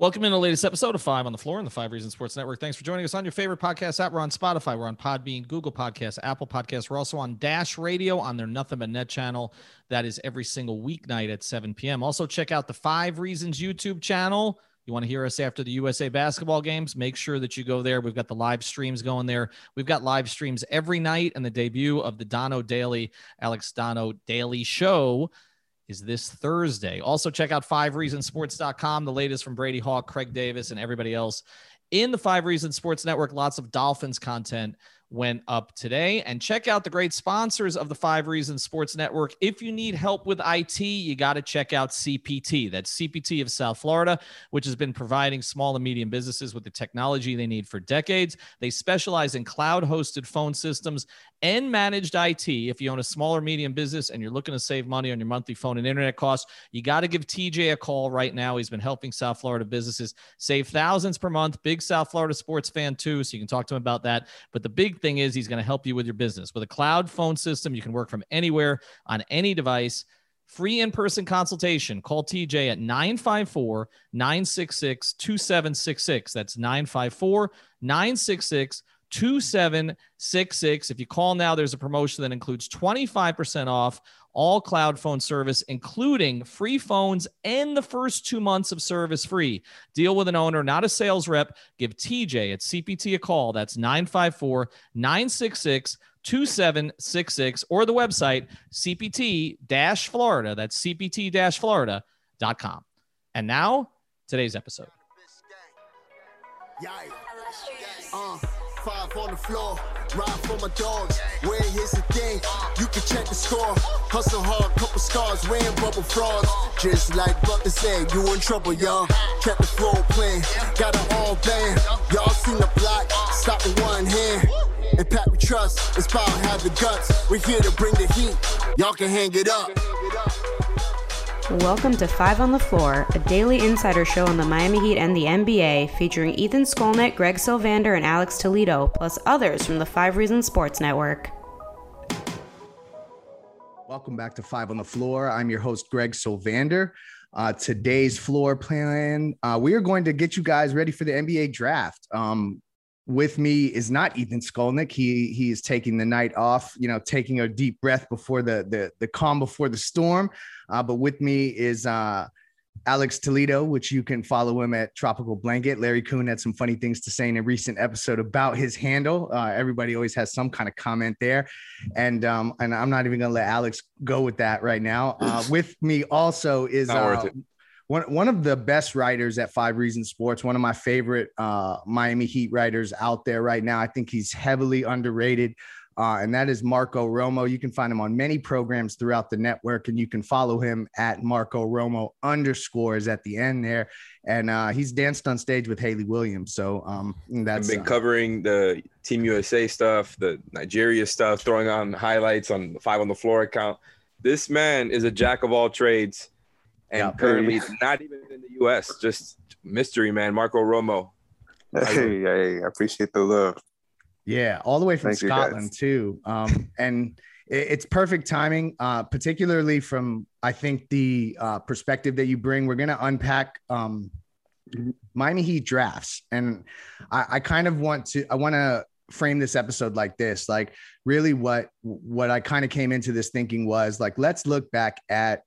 Welcome in the latest episode of Five on the Floor on the Five Reasons Sports Network. Thanks for joining us on your favorite podcast app. We're on Spotify, we're on Podbean, Google Podcasts, Apple Podcasts. We're also on Dash Radio on their Nothing But Net channel. That is every single weeknight at 7 p.m. Also, check out the Five Reasons YouTube channel. You want to hear us after the USA basketball games? Make sure that you go there. We've got the live streams going there. We've got live streams every night, and the debut of the Dono Daily, Alex Dono Daily Show is this Thursday. Also, check out fivereasonsports.com, the latest from Brady Hawk, Craig Davis, and everybody else in the Five Reasons Sports Network. Lots of Dolphins content went up today. And check out the great sponsors of the Five Reasons Sports Network. If you need help with IT, you got to check out CPT. That's CPT of South Florida, which has been providing small and medium businesses with the technology they need for decades. They specialize in cloud hosted phone systems and managed IT. If you own a small or medium business and you're looking to save money on your monthly phone and internet costs, you got to give TJ a call right now. He's been helping South Florida businesses save thousands per month. Big South Florida sports fan, too. So you can talk to him about that. But the big thing is, he's going to help you with your business. With a cloud phone system, you can work from anywhere on any device. Free in person consultation. Call TJ at 954 966 2766. That's 954 966 2766. If you call now, there's a promotion that includes 25% off all cloud phone service, including free phones and the first two months of service free. Deal with an owner, not a sales rep. Give TJ at CPT a call. That's 954 966 2766 or the website CPT Florida. That's CPT Florida.com. And now, today's episode. Uh, five on the floor, ride for my dogs. Where here's the thing, you can check the score. Hustle hard, couple scars, wearing bubble frogs. Just like Butler said, you in trouble, y'all. Kept the floor playing, got it all band. Y'all seen the block, stop with one hand. And Pat we trust, it's power, have the guts. We're here to bring the heat, y'all can hang it up. Welcome to Five on the Floor, a daily insider show on the Miami Heat and the NBA, featuring Ethan Skolnick, Greg Sylvander, and Alex Toledo, plus others from the Five Reasons Sports Network. Welcome back to Five on the Floor. I'm your host, Greg Sylvander. Uh, today's floor plan, uh, we are going to get you guys ready for the NBA draft. Um, with me is not Ethan Skolnick. He he is taking the night off, you know, taking a deep breath before the the, the calm before the storm. Uh, but with me is uh, Alex Toledo, which you can follow him at Tropical Blanket. Larry Coon had some funny things to say in a recent episode about his handle. Uh, everybody always has some kind of comment there, and um, and I'm not even gonna let Alex go with that right now. Uh, with me also is uh, one, one of the best writers at Five Reasons Sports, one of my favorite uh, Miami Heat writers out there right now. I think he's heavily underrated. Uh, and that is Marco Romo. You can find him on many programs throughout the network, and you can follow him at Marco Romo underscores at the end there. And uh, he's danced on stage with Hayley Williams. So um, that's I've been uh, covering the Team USA stuff, the Nigeria stuff, throwing on highlights on the Five on the Floor account. This man is a jack of all trades, and Yeah, currently very- not even in the U.S. Just mystery man, Marco Romo. Hey, hey, I appreciate the love. Yeah, all the way from Thank. Scotland too. Um, and it- it's perfect timing, uh, particularly from I think the uh, perspective that you bring. We're going to unpack um, Miami Heat drafts, and I, I kind of want to. I want to frame this episode like this. Like, really, what what I kind of came into this thinking was like, let's look back at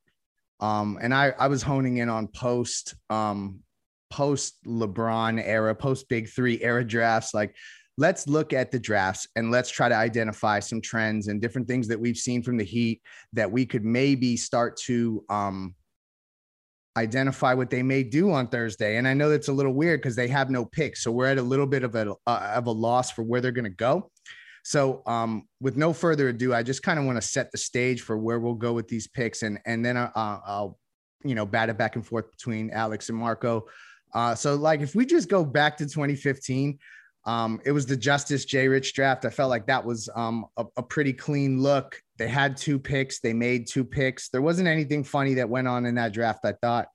Um, and I, I was honing in on post um, post LeBron era, post Big Three era drafts. Like, let's look at the drafts and let's try to identify some trends and different things that we've seen from the Heat that we could maybe start to um, identify what they may do on Thursday. And I know that's a little weird because they have no picks, so we're at a little bit of a uh, of a loss for where they're going to go. So, um, with no further ado, I just kind of want to set the stage for where we'll go with these picks, and and then uh, I'll, you know, bat it back and forth between Alex and Marco. Uh, so, like, if we just go back to 2015, um, it was the Justise J. Rich draft. I felt like that was um, a, a pretty clean look. They had two picks. They made two picks. There wasn't anything funny that went on in that draft. I thought.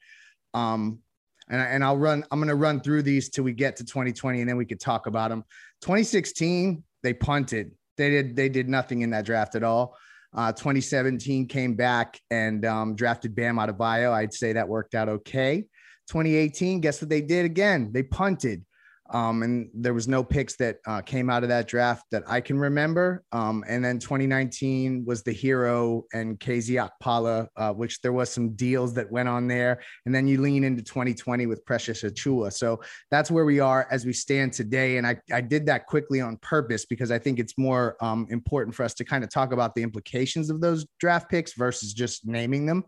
Um, and, and I'll run. I'm going to run through these till we get to 2020, and then we could talk about them. 2016, they punted. They did they did nothing in that draft at all. Uh, 2017 came back and um, drafted Bam Adebayo. I'd say that worked out okay. 2018, guess what they did again? They punted. Um, and there was no picks that uh, came out of that draft that I can remember. Um, and then 2019 was the Herro and KZ Okpala, uh, which there was some deals that went on there. And then you lean into 2020 with Precious Achiuwa. So that's where we are as we stand today. And I, I did that quickly on purpose because I think it's more um, important for us to kind of talk about the implications of those draft picks versus just naming them.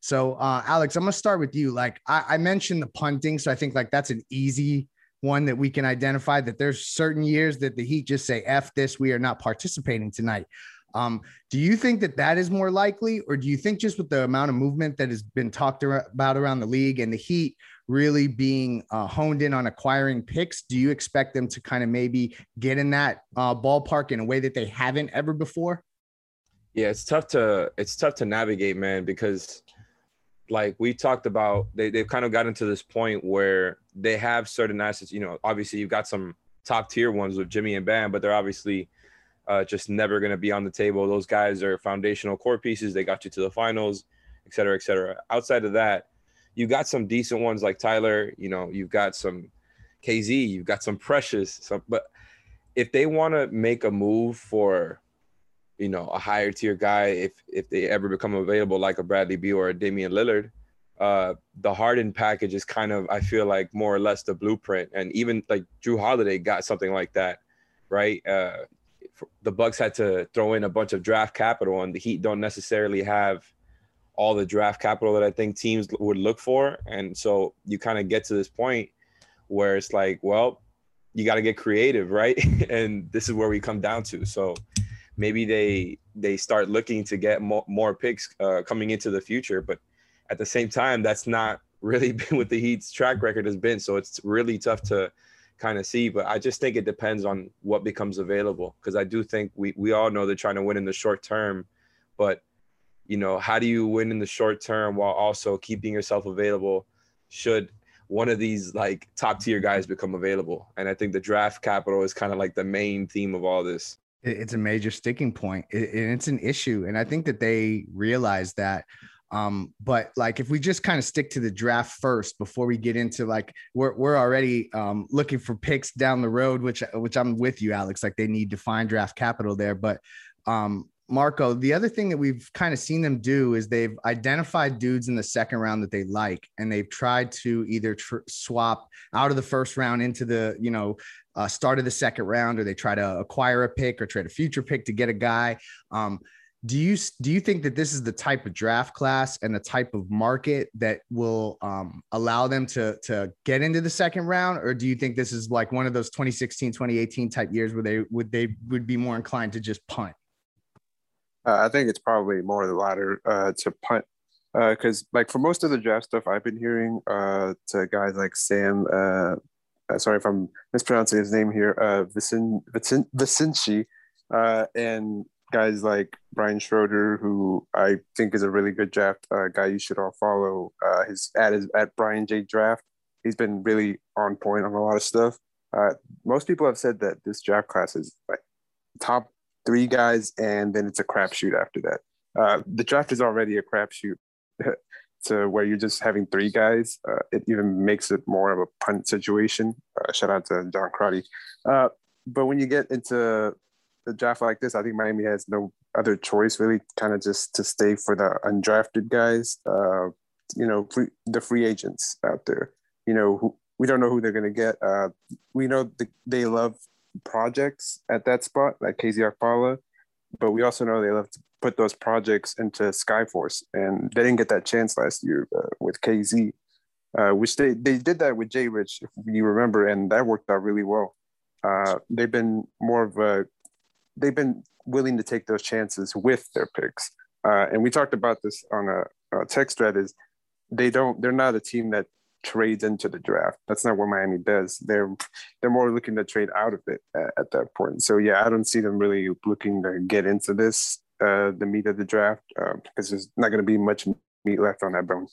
So, uh, Alex, I'm to start with you. Like I, I mentioned the punting. So I think like that's an easy one that we can identify that there's certain years that the Heat just say, F this, we are not participating tonight. Um, do you think that that is more likely, or do you think just with the amount of movement that has been talked about around the league and the Heat really being uh, honed in on acquiring picks, do you expect them to kind of maybe get in that uh, ballpark in a way that they haven't ever before? Yeah, it's tough to it's tough to navigate, man, because like we talked about, they they've kind of gotten to this point where they have certain assets. You know, obviously you've got some top tier ones with Jimmy and Bam, but they're obviously uh, just never going to be on the table. Those guys are foundational core pieces. They got you to the finals, et cetera, et cetera. Outside of that, you got some decent ones like Tyler. You know, you've got some KZ, you've got some Precious. Some, but if they want to make a move for, you know, a higher tier guy, if if they ever become available like a Bradley Beal or a Damian Lillard, uh, the Harden package is kind of, I feel like, more or less the blueprint. And even like Jrue Holiday got something like that, right? Uh, the Bucks had to throw in a bunch of draft capital, and the Heat don't necessarily have all the draft capital that I think teams would look for. And so you kind of get to this point where it's like, well, you got to get creative, right? and this is where we come down to. So maybe they they start looking to get more, more picks uh, coming into the future, but at the same time, that's not really been what the Heat's track record has been. So it's really tough to kind of see. But I just think it depends on what becomes available because I do think we we all know they're trying to win in the short term, but you know how do you win in the short term while also keeping yourself available? Should one of these like top tier guys become available? And I think the draft capital is kind of like the main theme of all this. It's a major sticking point, and it's an issue. And I think that they realize that um, but like if we just kind of stick to the draft first before we get into like we're we're already um, looking for picks down the road, which which I'm with you, Alex. Like they need to find draft capital there. But um, Marco, the other thing that we've kind of seen them do is they've identified dudes in the second round that they like, and they've tried to either tr- swap out of the first round into the you know uh, start of the second round, or they try to acquire a pick or trade a future pick to get a guy. Um, do you do you think that this is the type of draft class and the type of market that will um, allow them to to get into the second round or do you think this is like one of those 2016 2018 type years where they would they would be more inclined to just punt uh, i think it's probably more the latter uh, to punt because uh, like for most of the draft stuff i've been hearing uh, to guys like sam uh, uh, sorry if i'm mispronouncing his name here uh, Vicin, Vicin, Vicinci and guys like Brian Schroeder, who I think is a really good draft uh, guy. You should all follow uh, his at his at Brian J Draft. He's been really on point on a lot of stuff. Uh, most people have said that this draft class is like top three guys, and then it's a crapshoot after that. Uh, the draft is already a crapshoot. to where you're just having three guys, uh, it even makes it more of a punt situation. Uh, shout out to John Crotty. but when you get into a draft like this, I think Miami has no other choice really, kind of just to stay for the undrafted guys. Uh, you know, free, the free agents out there. You know, who, we don't know who they're going to get. Uh, we know the, they love projects at that spot, like KZ Okpala, but we also know they love to put those projects into Skyforce, and they didn't get that chance last year uh, with KZ, uh, which they they did that with Jay Rich, if you remember, and that worked out really well. Uh, they've been more of a they've been willing to take those chances with their picks, uh, and we talked about this on a, a text thread. Is they don't they're not a team that trades into the draft. That's not what Miami does. They're they're more looking to trade out of it at, at that point. So yeah, I don't see them really looking to get into this uh, the meat of the draft uh, because there's not going to be much meat left on that bone.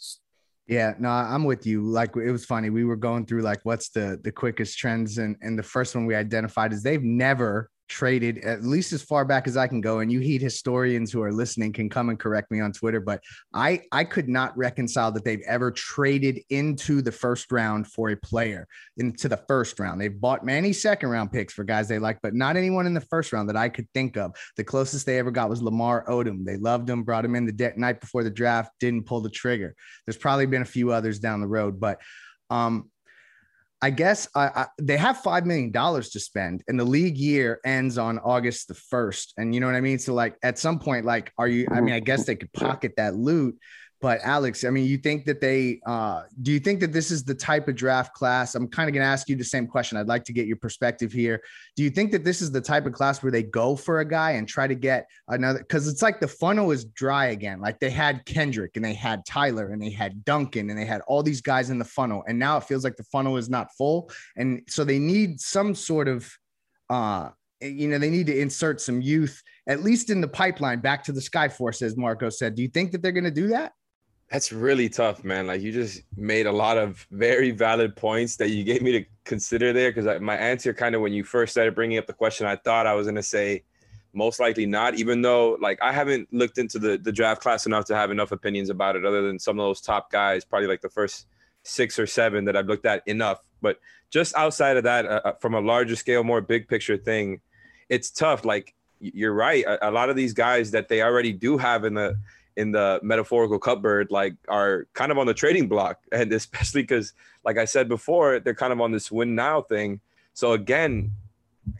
Yeah, no, I'm with you. Like it was funny. We were going through like what's the the quickest trends, and and the first one we identified is they've never traded at least as far back as I can go. And you heat historians who are listening can come and correct me on Twitter, but I I could not reconcile that they've ever traded into the first round for a player into the first round. They've bought many second round picks for guys they like, but not anyone in the first round that I could think of. The closest they ever got was Lamar Odom. They loved him, brought him in the de- night before the draft, didn't pull the trigger. There's probably been a few others down the road, but um, I guess I, I, they have five million dollars to spend, and the league year ends on August the first. And you know what I mean. So, like, at some point, like, are you? I mean, I guess they could pocket that loot, but Alex, I mean, you think that they uh, do you think that this is the type of draft class? I'm kind of going to ask you the same question. I'd like to get your perspective here. Do you think that this is the type of class where they go for a guy and try to get another? Because it's like the funnel is dry again. Like they had Kendrick and they had Tyler and they had Duncan and they had all these guys in the funnel, and now it feels like the funnel is not full, and so they need some sort of uh you know they need to insert some youth at least in the pipeline back to the skyforce as marco said do you think that they're going to do that that's really tough, man. Like you just made a lot of very valid points that you gave me to consider there. Because my answer, kind of when you first started bringing up the question, I thought I was gonna say most likely not. Even though like I haven't looked into the the draft class enough to have enough opinions about it, other than some of those top guys, probably like the first six or seven that I've looked at enough. But just outside of that, uh, uh from a larger scale, more big picture thing, it's tough. Like you're right. A, a lot of these guys that they already do have in the in the metaphorical cupboard like are kind of on the trading block. And especially because like i said before they're kind of on this win now thing. So again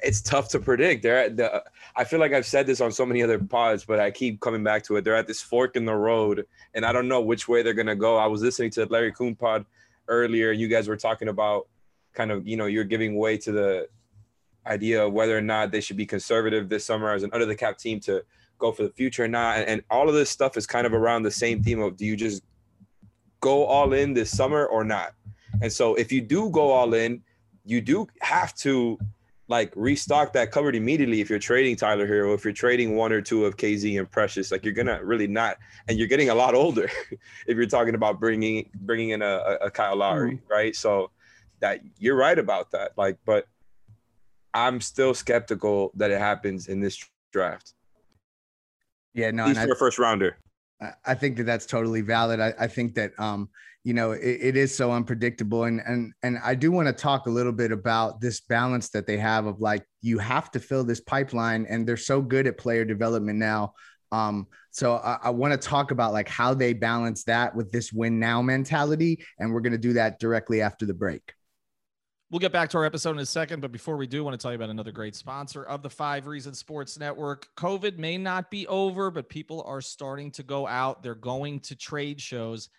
it's tough to predict. They're at the i feel like i've said this on so many other pods but i keep coming back to it. They're at this fork in the road and i don't know which way they're going to go. I was listening to larry Coon pod earlier you guys were talking about kind of you know you're giving way to the idea of whether or not they should be conservative this summer as an under the cap team to go for the future or not. And, and all of this stuff is kind of around the same theme of do you just go all in this summer or not? And so if you do go all in, you do have to like restock that cupboard immediately if you're trading Tyler Herro, if you're trading one or two of KZ and Precious, like you're gonna really not, and you're getting a lot older if you're talking about bringing bringing in a, a Kyle Lowry, mm-hmm. right? So that you're right about that, like, but I'm still skeptical that it happens in this draft. Yeah, no, for a first rounder. I think that that's totally valid. I, I think that um, you know it, it is so unpredictable, and and and I do want to talk a little bit about this balance that they have of like you have to fill this pipeline, and they're so good at player development now. Um, so I, I want to talk about like how they balance that with this win now mentality, and we're going to do that directly after the break. We'll get back to our episode in a second, but before we do, I want to tell you about another great sponsor of the Five Reasons Sports Network. COVID may not be over, but people are starting to go out. They're going to trade shows.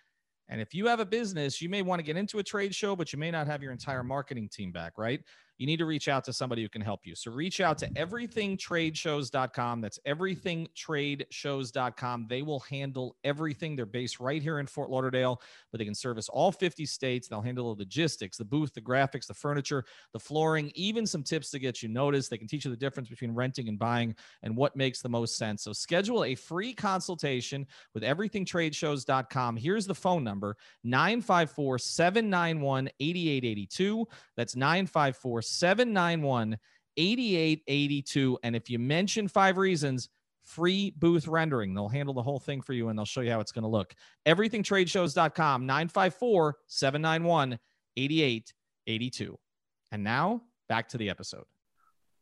And if you have a business, you may want to get into a trade show, but you may not have your entire marketing team back, right? You need to reach out to somebody who can help you. So reach out to everythingtradeshows.com. That's everythingtradeshows.com. They will handle everything. They're based right here in Fort Lauderdale, but they can service all 50 states. They'll handle the logistics, the booth, the graphics, the furniture, the flooring, even some tips to get you noticed. They can teach you the difference between renting and buying and what makes the most sense. So schedule a free consultation with everythingtradeshows.com. Here's the phone number 954 791 8882. That's 954 791 8882. And if you mention five reasons, free booth rendering. They'll handle the whole thing for you and they'll show you how it's going to look. Everythingtradeshows.com 954 791 8882. And now back to the episode.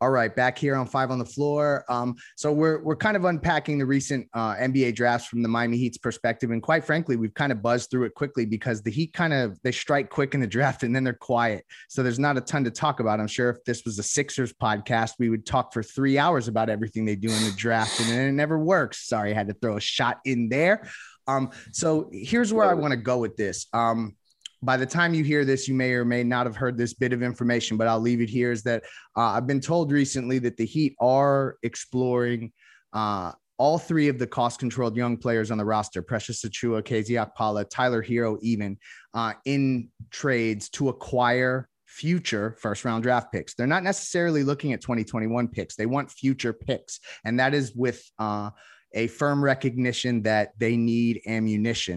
All right, back here on Five on the Floor. Um, so we're we're kind of unpacking the recent uh, NBA drafts from the Miami Heat's perspective, and quite frankly, we've kind of buzzed through it quickly because the Heat kind of they strike quick in the draft and then they're quiet. So there's not a ton to talk about. I'm sure if this was a Sixers podcast, we would talk for three hours about everything they do in the draft, and it never works. Sorry, I had to throw a shot in there. Um, so here's where I want to go with this. Um, by the time you hear this, you may or may not have heard this bit of information, but I'll leave it here is that uh, I've been told recently that the Heat are exploring uh, all three of the cost controlled young players on the roster Precious Achiuwa, KZ Okpala, Tyler Herro, even uh, in trades to acquire future first round draft picks. They're not necessarily looking at 2021 picks, they want future picks. And that is with uh, a firm recognition that they need ammunition.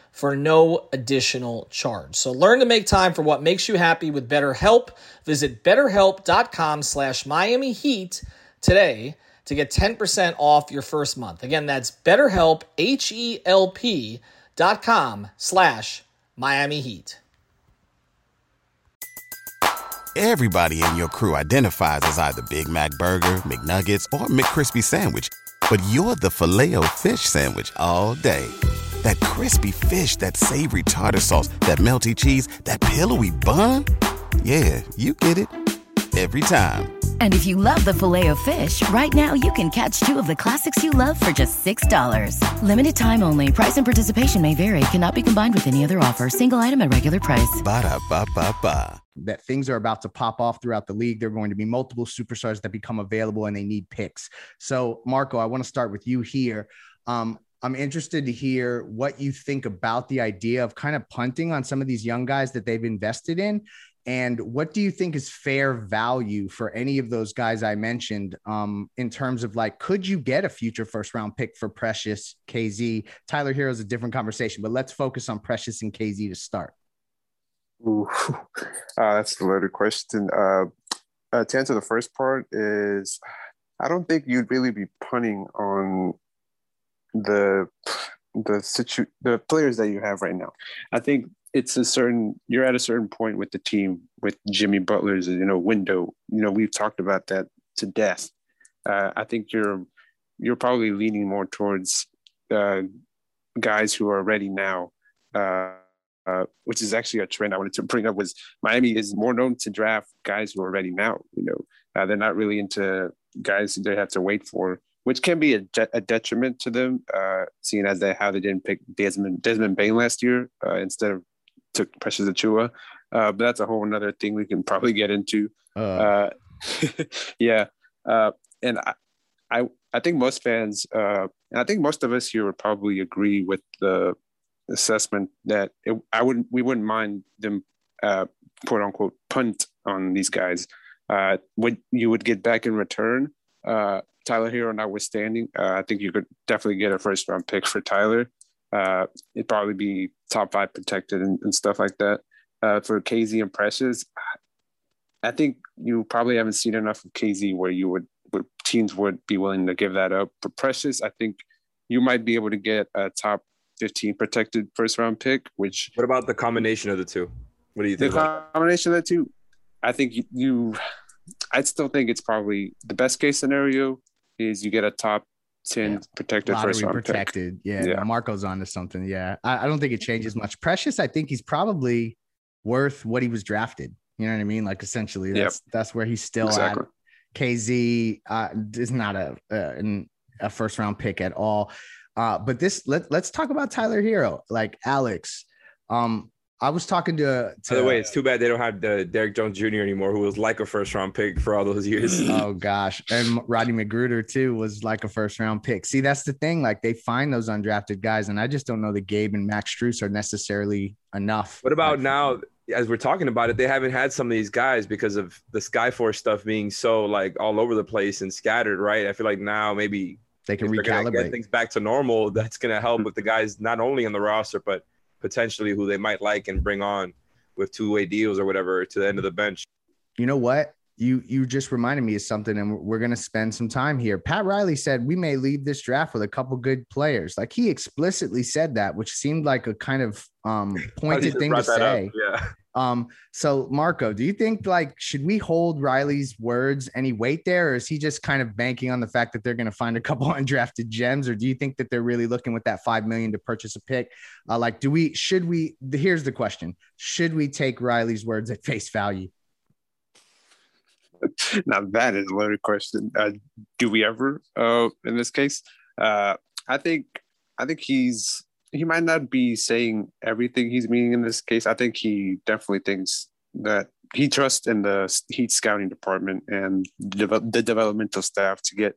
for no additional charge. So learn to make time for what makes you happy with BetterHelp. Visit betterhelp.com slash Miami Heat today to get 10% off your first month. Again, that's betterhelp, H-E-L-P dot com slash Miami Heat. Everybody in your crew identifies as either Big Mac Burger, McNuggets, or McCrispy Sandwich. But you're the filet fish Sandwich all day that crispy fish, that savory tartar sauce, that melty cheese, that pillowy bun. Yeah, you get it every time. And if you love the filet of fish, right now you can catch two of the classics you love for just $6. Limited time only. Price and participation may vary. Cannot be combined with any other offer. Single item at regular price. Ba da ba ba ba. That things are about to pop off throughout the league. There are going to be multiple superstars that become available and they need picks. So, Marco, I want to start with you here. Um, I'm interested to hear what you think about the idea of kind of punting on some of these young guys that they've invested in. And what do you think is fair value for any of those guys I mentioned um, in terms of like, could you get a future first round pick for Precious, KZ? Tyler Herro is a different conversation, but let's focus on Precious and KZ to start. Ooh, uh, that's a loaded question. Uh, uh, to answer the first part is, I don't think you'd really be punting on the the situ the players that you have right now. I think it's a certain you're at a certain point with the team with Jimmy Butler's you know window. You know we've talked about that to death. Uh, I think you're you're probably leaning more towards uh, guys who are ready now, uh, uh, which is actually a trend I wanted to bring up. Was Miami is more known to draft guys who are ready now. You know uh, they're not really into guys they have to wait for which can be a, a detriment to them, uh, seeing as they how they didn't pick Desmond Desmond Bane last year uh, instead of took Precious Achiuwa. Uh, but that's a whole another thing we can probably get into. Uh. Uh, yeah, uh, and I, I, I think most fans, and I think most of us here would probably agree with the assessment that it, I wouldn't we wouldn't mind them quote unquote punt on these guys. what you would get back in return uh, Tyler Herro notwithstanding, uh, I think you could definitely get a first round pick for Tyler. Uh, it'd probably be top five protected and, and stuff like that. Uh, for KZ and Precious, I think you probably haven't seen enough of KZ where you would, where teams would be willing to give that up. For Precious, I think you might be able to get a top 15 protected first round pick, which. What about the combination of the two? What do you think? The combination of the two, I think you, you I still think it's probably the best case scenario is you get a top 10 yeah. protected Lottery first round protected. Pick. Yeah, yeah. Marco's onto something. Yeah. I, I, don't think it changes much. Precious, I think he's probably worth what he was drafted. You know what I mean? Like essentially that's yep. that's where he's still exactly. at. KZ uh, is not a, a, a first round pick at all. Uh, but this let let's talk about Tyler Herro, Like Alex, um, I was talking to, to. By the way, it's too bad they don't have the Derrick Jones Jr. anymore, who was like a first round pick for all those years. oh gosh, and Rodney McGruder too was like a first round pick. See, that's the thing. Like they find those undrafted guys, and I just don't know that Gabe and Max Strus are necessarily enough. What about like, now? As we're talking about it, they haven't had some of these guys because of the Skyforce stuff being so like all over the place and scattered, right? I feel like now maybe they can recalibrate things back to normal. That's going to help with the guys not only on the roster but potentially who they might like and bring on with two way deals or whatever to the end of the bench. You know what? You you just reminded me of something, and we're going to spend some time here. Pat Riley said we may leave this draft with a couple good players. Like he explicitly said that, which seemed like a kind of um, pointed thing to say. Up. Yeah. Um, so Marco, do you think like should we hold Riley's words any weight there, or is he just kind of banking on the fact that they're going to find a couple undrafted gems, or do you think that they're really looking with that five million to purchase a pick? Uh, like, do we should we? Here's the question: Should we take Riley's words at face value? now that is a loaded question. Uh, do we ever? Uh, in this case, uh, I think I think he's he might not be saying everything he's meaning in this case. I think he definitely thinks that he trusts in the Heat scouting department and the, developmental staff to get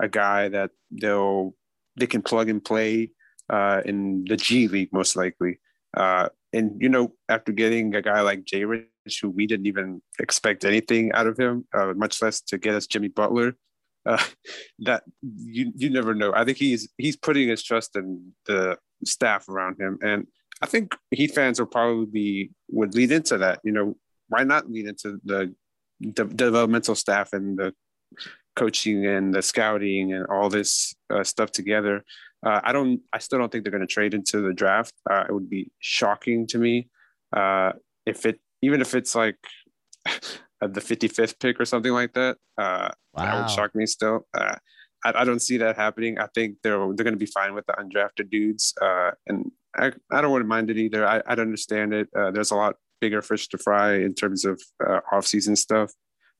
a guy that they'll they can plug and play uh, in the G League most likely. Uh, and you know, after getting a guy like Jay Rich, who we didn't even expect anything out of him, uh, much less to get us Jimmy Butler, uh, that you you never know. I think he's he's putting his trust in the staff around him, and I think Heat fans will probably be would lead into that. You know, why not lead into the, the developmental staff and the coaching and the scouting and all this uh, stuff together? Uh, I don't. I still don't think they're going to trade into the draft. Uh, it would be shocking to me uh, if it, even if it's like the 55th pick or something like that. Uh, wow. That would shock me still. I, I, don't see that happening. I think they're they're going to be fine with the undrafted dudes, uh, and I, I don't want to mind it either. I I understand it. Uh, there's a lot bigger fish to fry in terms of uh, off season stuff,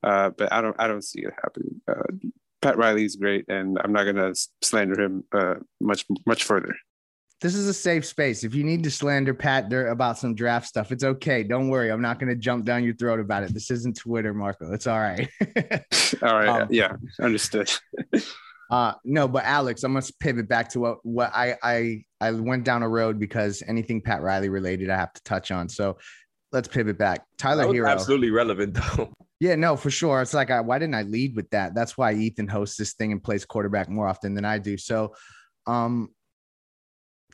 uh, but I don't I don't see it happening. Uh, Pat Riley's great, and I'm not going to slander him uh, much much further this is a safe space. If you need to slander Pat about some draft stuff, it's okay. Don't worry. I'm not going to jump down your throat about it. This isn't Twitter, Marco. It's all right. all right. Um, yeah, understood. uh, no, but Alex, I'm gonna pivot back to what what I I I went down a road because anything Pat Riley related, I have to touch on. So let's pivot back. Tyler Herro, absolutely relevant though. Yeah, no, for sure. It's like, I, why didn't I lead with that? That's why Ethan hosts this thing and plays quarterback more often than I do. So, um,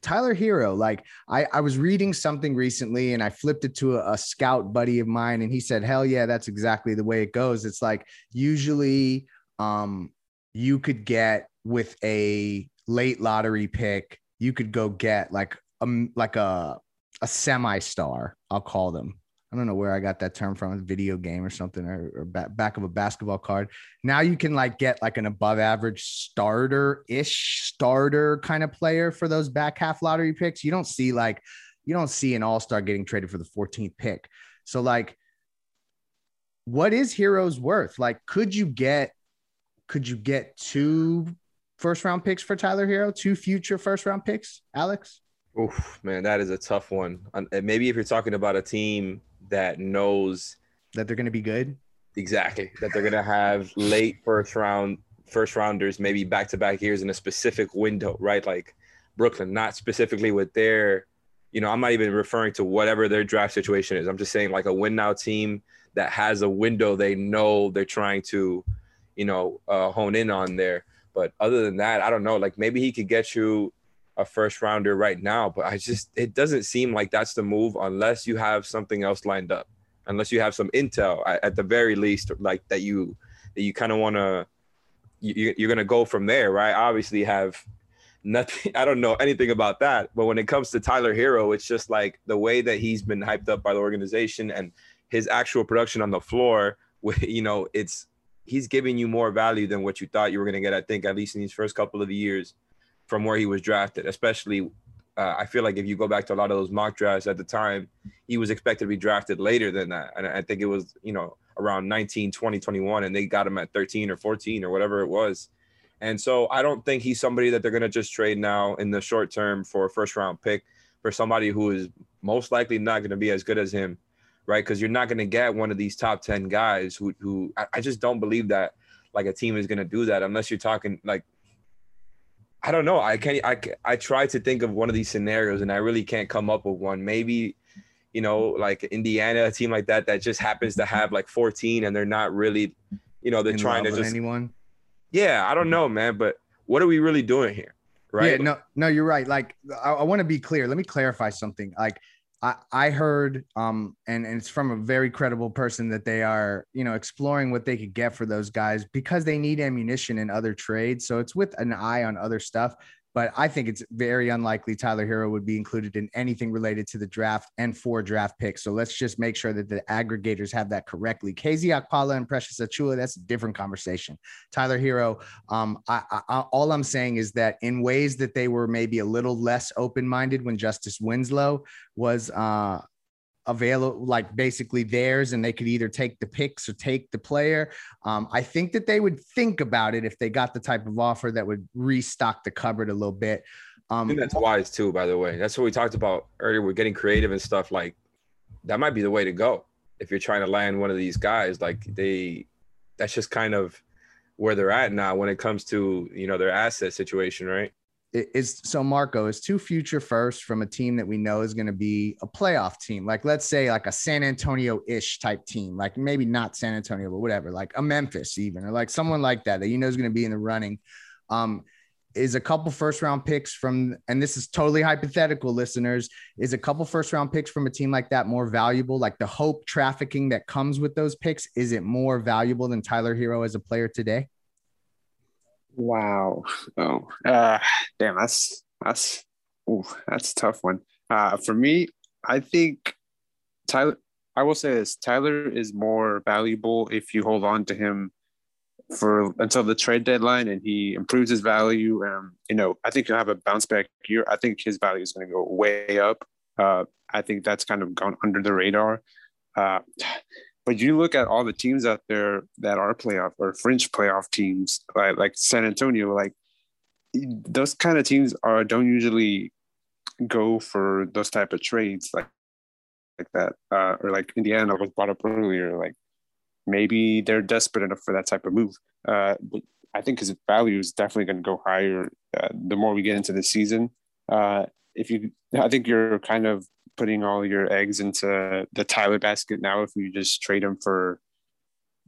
Tyler Herro, like I, I was reading something recently and I flipped it to a, a, scout buddy of mine and he said, hell yeah, that's exactly the way it goes. It's like usually um, you could get with a late lottery pick, you could go get like a, like a, a semi star, I'll call them. I don't know where I got that term from, a video game or something, or, or back, back of a basketball card. Now you can like get like an above average starter ish starter kind of player for those back half lottery picks. You don't see like, you don't see an all star getting traded for the 14th pick. So, like, what is Herro's worth? Like, could you get, could you get two first round picks for Tyler Herro, two future first round picks, Alex? Oof, man, that is a tough one. And maybe if you're talking about a team that knows that they're going to be good. Exactly. That they're going to have late first round first rounders, maybe back to back years in a specific window, right? Like Brooklyn, not specifically with their, you know, I'm not even referring to whatever their draft situation is. I'm just saying like a win now team that has a window they know they're trying to, you know, uh, hone in on there. But other than that, I don't know. Like maybe he could get you a first rounder right now, but I just it doesn't seem like that's the move unless you have something else lined up, unless you have some intel at the very least, like that you that you kind of want to you, you're gonna go from there, right? Obviously, have nothing. I don't know anything about that, but when it comes to Tyler Herro, it's just like the way that he's been hyped up by the organization and his actual production on the floor. You know, it's he's giving you more value than what you thought you were gonna get. I think at least in these first couple of years from where he was drafted, especially. Uh, I feel like if you go back to a lot of those mock drafts at the time, he was expected to be drafted later than that. And I think it was, you know, around 19, 20, 21, and they got him at 13 or 14 or whatever it was. And so I don't think he's somebody that they're going to just trade now in the short term for a first round pick for somebody who is most likely not going to be as good as him, right? Because you're not going to get one of these top 10 guys who, who I, I just don't believe that like a team is going to do that unless you're talking like, I don't know. I can't, I, I try to think of one of these scenarios and I really can't come up with one. Maybe, you know, like Indiana, a team like that, that just happens to have like 14 and they're not really, you know, they're In trying to just, anyone. yeah, I don't know, man, but what are we really doing here? Right. Yeah, no, no, you're right. Like, I, I want to be clear. Let me clarify something. Like, I, heard, um, and, and it's from a very credible person that they are, you know, exploring what they could get for those guys because they need ammunition in other trades. So it's with an eye on other stuff. But I think it's very unlikely Tyler Herro would be included in anything related to the draft and four draft picks. So let's just make sure that the aggregators have that correctly. KZ Okpala and Precious Achiuwa, that's a different conversation. Tyler Herro, um, I, I, all I'm saying is that in ways that they were maybe a little less open minded when Justise Winslow was uh, available, like basically theirs, and they could either take the picks or take the player. Um, I think that they would think about it if they got the type of offer that would restock the cupboard a little bit. I Um, think that's wise too, by the way. That's what we talked about earlier. We're getting creative and stuff like that might be the way to go. If you're trying to land one of these guys, like they that's just kind of where they're at now when it comes to, you know, their asset situation, right? Is so Marco is two future first from a team that we know is going to be a playoff team. Like let's say like a San Antonio ish type team, like maybe not San Antonio, but whatever, like a Memphis even, or like someone like that that you know is going to be in the running. Um, is a couple first round picks from, and this is totally hypothetical, listeners. Is a couple first round picks from a team like that more valuable? Like the hope trafficking that comes with those picks, is it more valuable than Tyler Herro as a player today? Wow. Oh, uh, damn. That's that's ooh, that's a tough one. Uh, for me, I think Tyler. I will say this: Tyler is more valuable if you hold on to him for until the trade deadline, and he improves his value. Um, you know, I think he'll have a bounce back year. I think his value is going to go way up. Uh, I think that's kind of gone under the radar. Uh, but you look at all the teams out there that are playoff or fringe playoff teams, like like San Antonio, like those kind of teams are don't usually go for those type of trades like like that, uh, or like Indiana was brought up earlier. Like maybe they're desperate enough for that type of move. Uh, but I think his value is definitely going to go higher uh, the more we get into the season. Uh, if you, I think you're kind of putting all your eggs into the Tyler basket now. If you just trade him for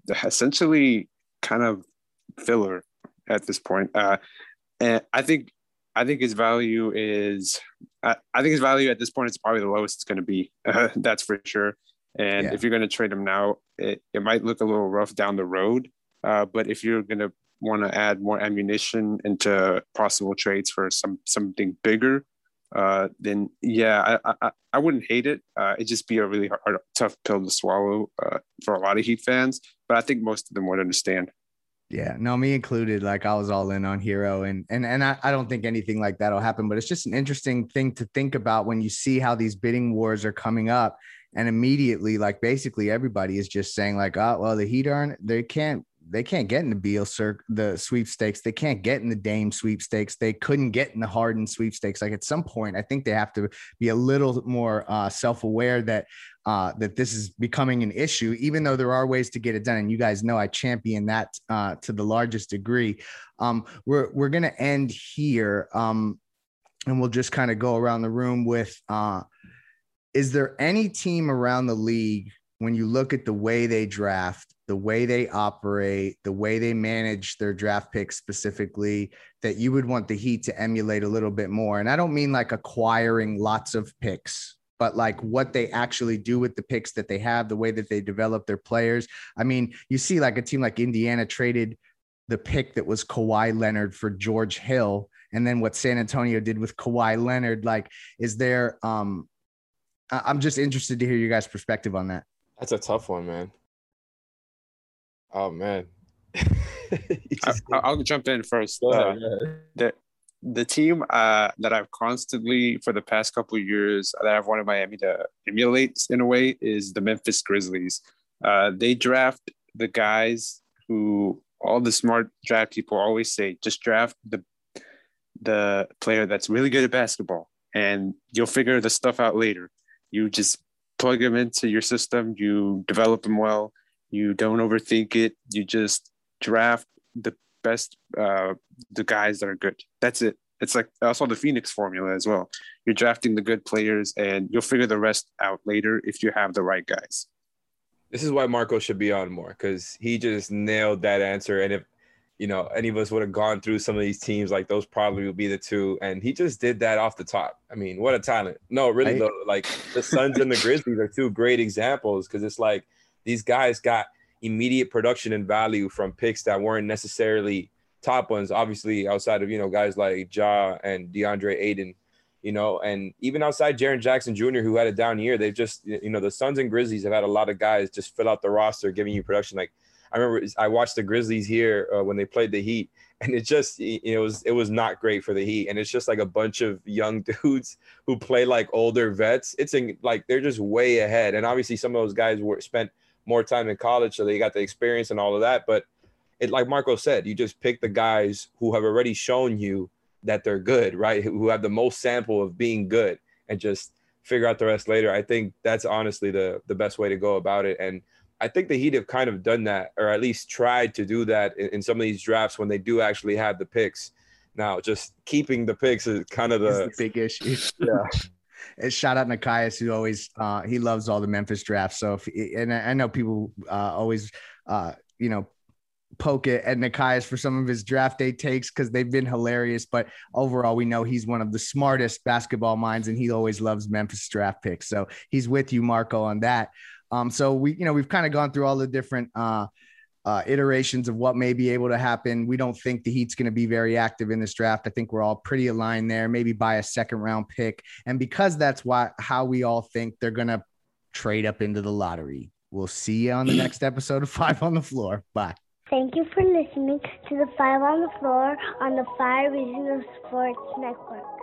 the essentially kind of filler at this point, uh, and I think I think his value is I, I think his value at this point is probably the lowest it's going to be. Uh, that's for sure. And Yeah. if you're going to trade him now, it, it might look a little rough down the road. Uh, but if you're going to want to add more ammunition into possible trades for some something bigger, uh, then yeah, I, I I wouldn't hate it. Uh, it'd just be a really hard, tough pill to swallow uh, for a lot of Heat fans. But I think most of them would understand. Yeah, no, me included. Like I was all in on Herro, and and and I, I don't think anything like that'll happen. But it's just an interesting thing to think about when you see how these bidding wars are coming up, and immediately, like basically everybody is just saying like, oh, well, the Heat aren't. They can't. They can't get in the Beal cir- the sweepstakes. They can't get in the Dame sweepstakes. They couldn't get in the Harden sweepstakes. Like at some point, I think they have to be a little more uh, self aware that uh, that this is becoming an issue, even though there are ways to get it done. And you guys know I champion that uh, to the largest degree. Um, we're we're gonna end here, um, and we'll just kind of go around the room with: uh, Is there any team around the league when you look at the way they draft, the way they operate, the way they manage their draft picks specifically, that you would want the Heat to emulate a little bit more? And I don't mean like acquiring lots of picks but like what they actually do with the picks that they have, the way that they develop their players. I mean, you see like a team like Indiana traded the pick that was Kawhi Leonard for George Hill, and then what San Antonio did with Kawhi Leonard. Like, is there? Um, I'm just interested to hear your guys' perspective on that. That's a tough one, man. Oh man. I, I'll jump in first. Uh, ahead, go ahead. the the team uh, that I've constantly for the past couple of years that I've wanted Miami to emulate in a way is the Memphis Grizzlies. Uh, they draft the guys who all the smart draft people always say just draft the the player that's really good at basketball and you'll figure the stuff out later. You just plug them into your system, you develop them well, you don't overthink it, you just draft the best uh the guys that are good. That's it. It's like also the Phoenix formula as well. You're drafting the good players and you'll figure the rest out later if you have the right guys. This is why Marco should be on more because he just nailed that answer. And if you know any of us would have gone through some of these teams, like those probably would be the two. And he just did that off the top. I mean, what a talent! No, really though, like the Suns and the Grizzlies are two great examples because it's like these guys got immediate production and value from picks that weren't necessarily top ones. Obviously, outside of you know guys like Ja and DeAndre Ayton you know, and even outside Jaren Jackson Jr., who had a down year, they've just, you know, the Suns and Grizzlies have had a lot of guys just fill out the roster, giving you production. Like I remember I watched the Grizzlies here uh, when they played the Heat, and it just, it was, it was not great for the Heat, and it's just like a bunch of young dudes who play like older vets. It's in, like they're just way ahead, and obviously some of those guys were spent more time in college, so they got the experience and all of that. But it, like Marco said, you just pick the guys who have already shown you that they're good, right? Who have the most sample of being good and just figure out the rest later. I think that's honestly the the best way to go about it. And I think the Heat have kind of done that, or at least tried to do that in, in some of these drafts when they do actually have the picks. Now, just keeping the picks is kind of the, the big issue. Yeah. And shout out Nekias, who always uh, he loves all the Memphis drafts. So, if, and I know people uh, always, uh, you know, poke it at Nekias for some of his draft day takes because they've been hilarious. But overall, we know he's one of the smartest basketball minds, and he always loves Memphis draft picks. So he's with you, Marco, on that. Um, so we, you know, we've kind of gone through all the different uh, uh, iterations of what may be able to happen. We don't think the Heat's going to be very active in this draft. I think we're all pretty aligned there. Maybe buy a second round pick, and because that's why how we all think they're going to trade up into the lottery. We'll see you on the next episode of Five on the Floor. Bye. Thank you for listening to the Five on the Floor on the Five Reasons Sports Network.